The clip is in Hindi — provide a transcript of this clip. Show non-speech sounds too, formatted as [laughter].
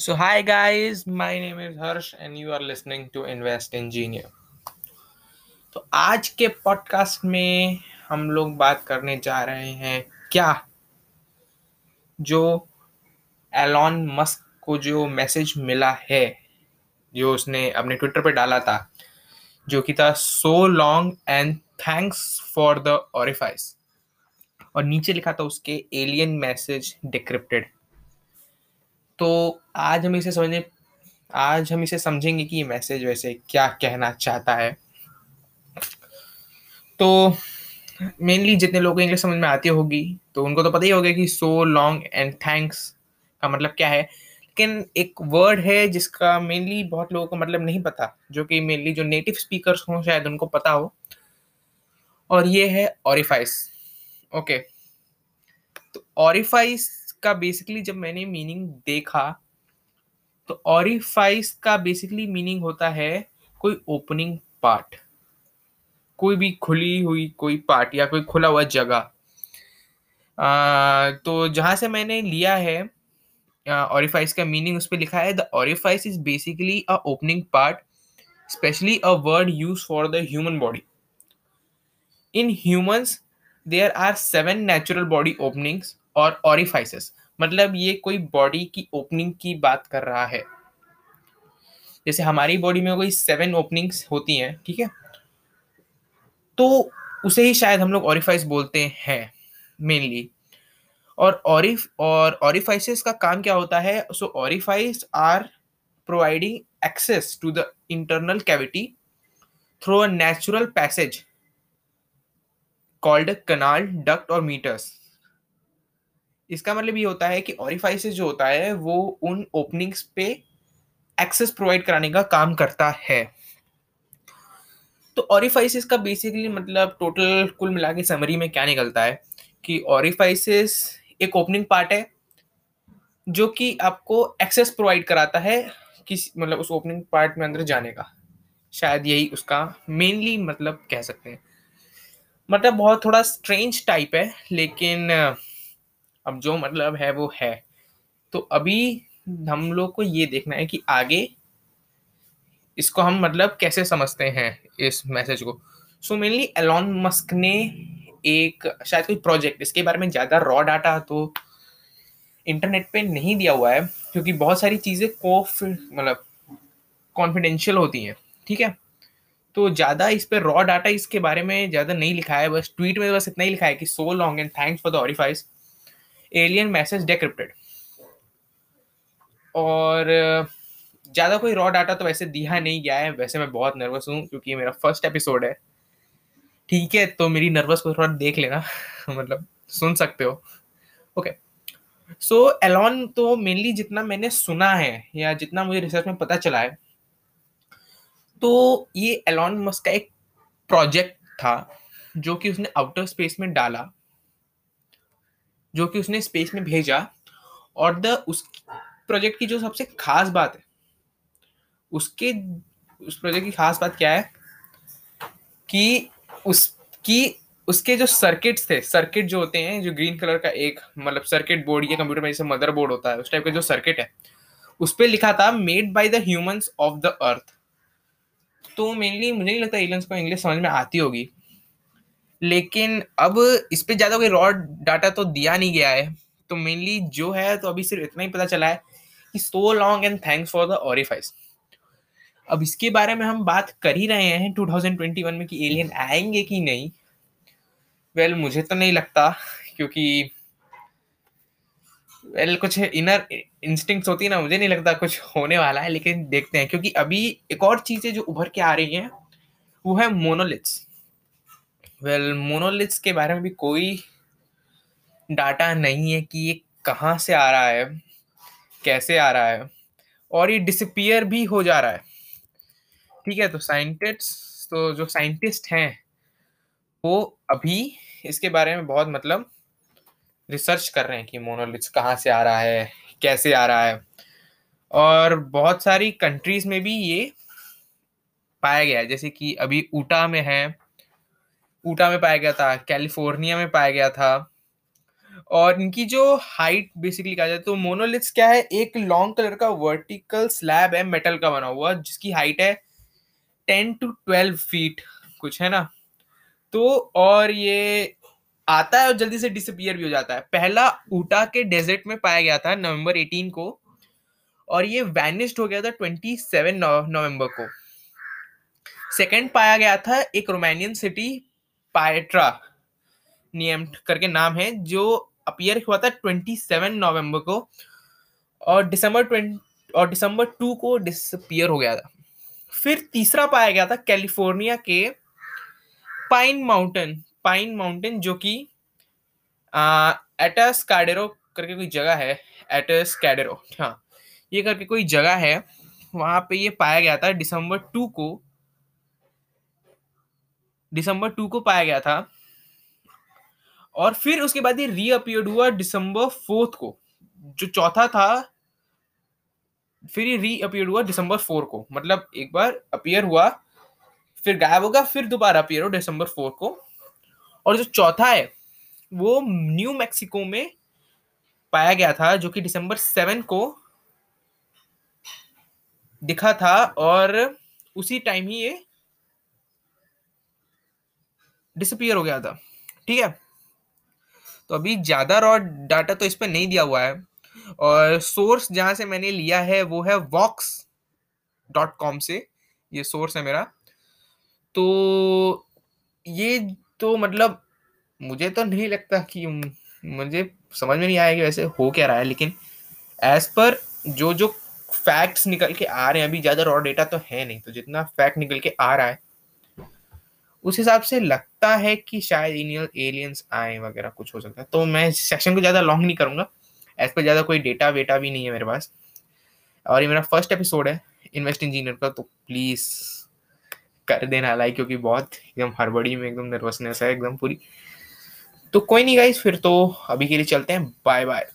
So, hi guys, my name is Harsh and you are listening to Invest Engineer. तो आज के पॉडकास्ट में हम लोग बात करने जा रहे हैं क्या जो एलॉन मस्क को जो मैसेज मिला है जो उसने अपने ट्विटर पे डाला था जो कि था so long and thanks for the orifice और नीचे लिखा था उसके एलियन मैसेज डिक्रिप्टेड तो आज हम इसे समझने, आज हम इसे समझेंगे कि ये मैसेज वैसे क्या कहना चाहता है। तो मेनली जितने लोगों को इंग्लिश समझ में आती होगी तो उनको तो पता ही होगा कि सो लॉन्ग एंड थैंक्स का मतलब क्या है। लेकिन एक वर्ड है जिसका मेनली बहुत लोगों को मतलब नहीं पता, जो कि मेनली जो नेटिव स्पीकर्स हों शायद उनको पता हो, और ये है ऑरिफाइस ओके तो ऑरिफाइस का बेसिकली जब मैंने मीनिंग देखा तो ऑरिफाइस का बेसिकली मीनिंग होता है कोई ओपनिंग पार्ट कोई भी खुली हुई कोई पार्ट या कोई खुला हुआ जगह। तो जहाँ से मैंने लिया है ऑरिफाइस का मीनिंग उस पर लिखा है the orifice is basically a opening part specially a word use for the human body in humans there are seven natural body openings और ऑरिफाइसेस मतलब ये कोई बॉडी की ओपनिंग की बात कर रहा है। जैसे हमारी बॉडी में कोई सेवन ओपनिंग्स होती हैं, ठीक है? तो उसे ही शायद हम लोग ऑरिफाइस बोलते हैं मेनली और ऑरिफ और ऑरिफाइसेस का काम क्या होता है? So orifice are providing access to the internal cavity through a natural passage called canal duct और मीटर्स इसका मतलब ये होता है कि ऑरिफाइसेस जो होता है, वो उन ओपनिंग्स पे एक्सेस प्रोवाइड कराने का काम करता है। तो ऑरिफाइसिस का बेसिकली मतलब टोटल कुल मिला के समरी में क्या निकलता है कि ऑरिफाइसिस एक ओपनिंग पार्ट है, जो कि आपको एक्सेस प्रोवाइड कराता है किस मतलब उस ओपनिंग पार्ट में अंदर जाने का। शायद यही उसका मेनली मतलब कह सकते हैं। मतलब बहुत थोड़ा स्ट्रेंज टाइप है, लेकिन अब जो मतलब है वो है। तो अभी हम लोग को ये देखना है कि आगे इसको हम मतलब कैसे समझते हैं इस मैसेज को। सो मेनली एलॉन मस्क ने एक शायद कोई प्रोजेक्ट इसके बारे में ज़्यादा रॉ डाटा तो इंटरनेट पे नहीं दिया हुआ है, क्योंकि बहुत सारी चीज़ें को मतलब कॉन्फिडेंशियल होती हैं, ठीक है? तो ज़्यादा इस पर रॉ डाटा इसके बारे में ज़्यादा नहीं लिखा है, बस ट्वीट में बस इतना ही लिखा है कि so long and thanks for the orifice alien message decrypted और ज़्यादा कोई रॉ डाटा तो वैसे दिया नहीं गया है, वैसे मैं बहुत नर्वस हूँ, क्योंकि मेरा फ़र्स्ट एपिसोड है। ठीक है तो मेरी नर्वस को थोड़ा देख लेना [laughs] मतलब सुन सकते हो। ओके सो एलॉन तो मेनली जितना मैंने सुना है, या जितना मुझे रिसर्च में पता चला है तो ये एलॉन मस्क का एक प्रोजेक्ट था, जो कि उसने आउटर स्पेस में डाला। जो कि उसने स्पेस में भेजा और द उस प्रोजेक्ट की जो सबसे खास बात है, उसके, उस प्रोजेक्ट की खास बात क्या है कि उसकी उसके जो सर्किट्स थे सर्किट जो होते हैं, जो ग्रीन कलर का एक मतलब सर्किट बोर्ड या कंप्यूटर में जैसे मदर बोर्ड होता है, उस टाइप का जो सर्किट है, उस पर लिखा था made by the humans of the earth तो मेनली मुझे नहीं लगता एलियंस को इंग्लिश समझ में आती होगी लेकिन अब इस पर ज़्यादा कोई रॉ डाटा तो दिया नहीं गया है। तो मेनली जो है तो अभी सिर्फ़ इतना ही पता चला है कि so long and thanks for the orifice अब इसके बारे में हम बात कर ही रहे हैं 2021 में कि एलियन आएँगे कि नहीं। वेल well, मुझे तो नहीं लगता क्योंकि वेल well, कुछ इनर इंस्टिंक्ट्स होती है ना मुझे नहीं लगता कुछ होने वाला है लेकिन देखते हैं क्योंकि अभी एक और चीज़ें जो उभर के आ रही हैं वो है मोनोलिथ्स वेल मोनोलिथ्स के बारे में भी कोई डाटा नहीं है कि ये कहाँ से आ रहा है, कैसे आ रहा है, और ये डिसपियर भी हो जा रहा है। ठीक है तो साइंटिस्ट तो जो साइंटिस्ट हैं, वो अभी इसके बारे में बहुत मतलब रिसर्च कर रहे हैं कि मोनोलिथ्स कहाँ से आ रहा है, कैसे आ रहा है। और बहुत सारी कंट्रीज़ में भी ये पाया गया है, जैसे कि अभी ऊटा में है ऊटा में पाया गया था, कैलिफ़ोर्निया में पाया गया था। और इनकी जो हाइट बेसिकली कहा जाए तो मोनोलिथ्स क्या है, एक लॉन्ग कलर का वर्टिकल स्लैब है मेटल का बना हुआ, जिसकी हाइट है टेन टू ट्वेल्व फीट कुछ, है ना? तो और ये आता है और जल्दी से डिसअपियर भी हो जाता है। पहला ऊटा के डेजर्ट में पाया गया था नवंबर 18 को और ये वैनिस्ड हो गया था 27 नवंबर को। सेकंड पाया गया था एक रोमानियन सिटी पायट्रा नियम करके नाम है, जो अपियर हुआ था 27 नवंबर को और दिसंबर 20 और दिसंबर 2 को डिसअपियर हो गया था। फिर तीसरा पाया गया था कैलिफ़ोर्निया के पाइन माउंटेन पाइन माउंटेन जो कि एटस कैडेरो करके कोई जगह है एटस कैडेरो हाँ ये करके कोई जगह है, वहाँ पे ये पाया गया था दिसंबर टू को। दिसंबर टू को पाया गया था। और फिर उसके बाद ये रीअपियर्ड हुआ दिसंबर फोर्थ को, जो चौथा था, फिर ये रीअपियर हुआ दिसंबर फोर को। मतलब एक बार अपियर हुआ, फिर गायब होगा, फिर दोबारा अपियर हो दिसंबर फोर को। और जो चौथा है, वो न्यू मैक्सिको में पाया गया था, जो कि दिसंबर सेवन को दिखा था। और उसी टाइम ही ये डिसअपियर हो गया था। ठीक है? तो अभी ज़्यादा रॉ डाटा तो इस पर नहीं दिया हुआ है। और सोर्स जहाँ से मैंने लिया है, वो है वॉक्स डॉट कॉम से। ये सोर्स है मेरा। तो ये तो मतलब मुझे तो नहीं लगता कि मुझे समझ में नहीं आया कि वैसे हो क्या रहा है, लेकिन एज पर जो जो फैक्ट्स निकल के आ रहे हैं, अभी ज़्यादा रॉ डेटा तो है नहीं। तो जितना फैक्ट निकल के आ रहा है उस हिसाब से लगता है कि शायद इनियल एलियंस आए वगैरह कुछ हो सकता है। तो मैं सेक्शन को ज़्यादा लॉन्ग नहीं करूँगा। एज पर ज़्यादा कोई डेटा वेटा भी नहीं है मेरे पास। और ये मेरा फ़र्स्ट एपिसोड है इन्वेस्ट इंजीनियर का तो प्लीज़ कर देना लाइक क्योंकि बहुत एकदम हड़बड़ी में एकदम नर्वसनेस है, एकदम पूरी। तो कोई नहीं गाइस फिर तो अभी के लिए चलते हैं। Bye bye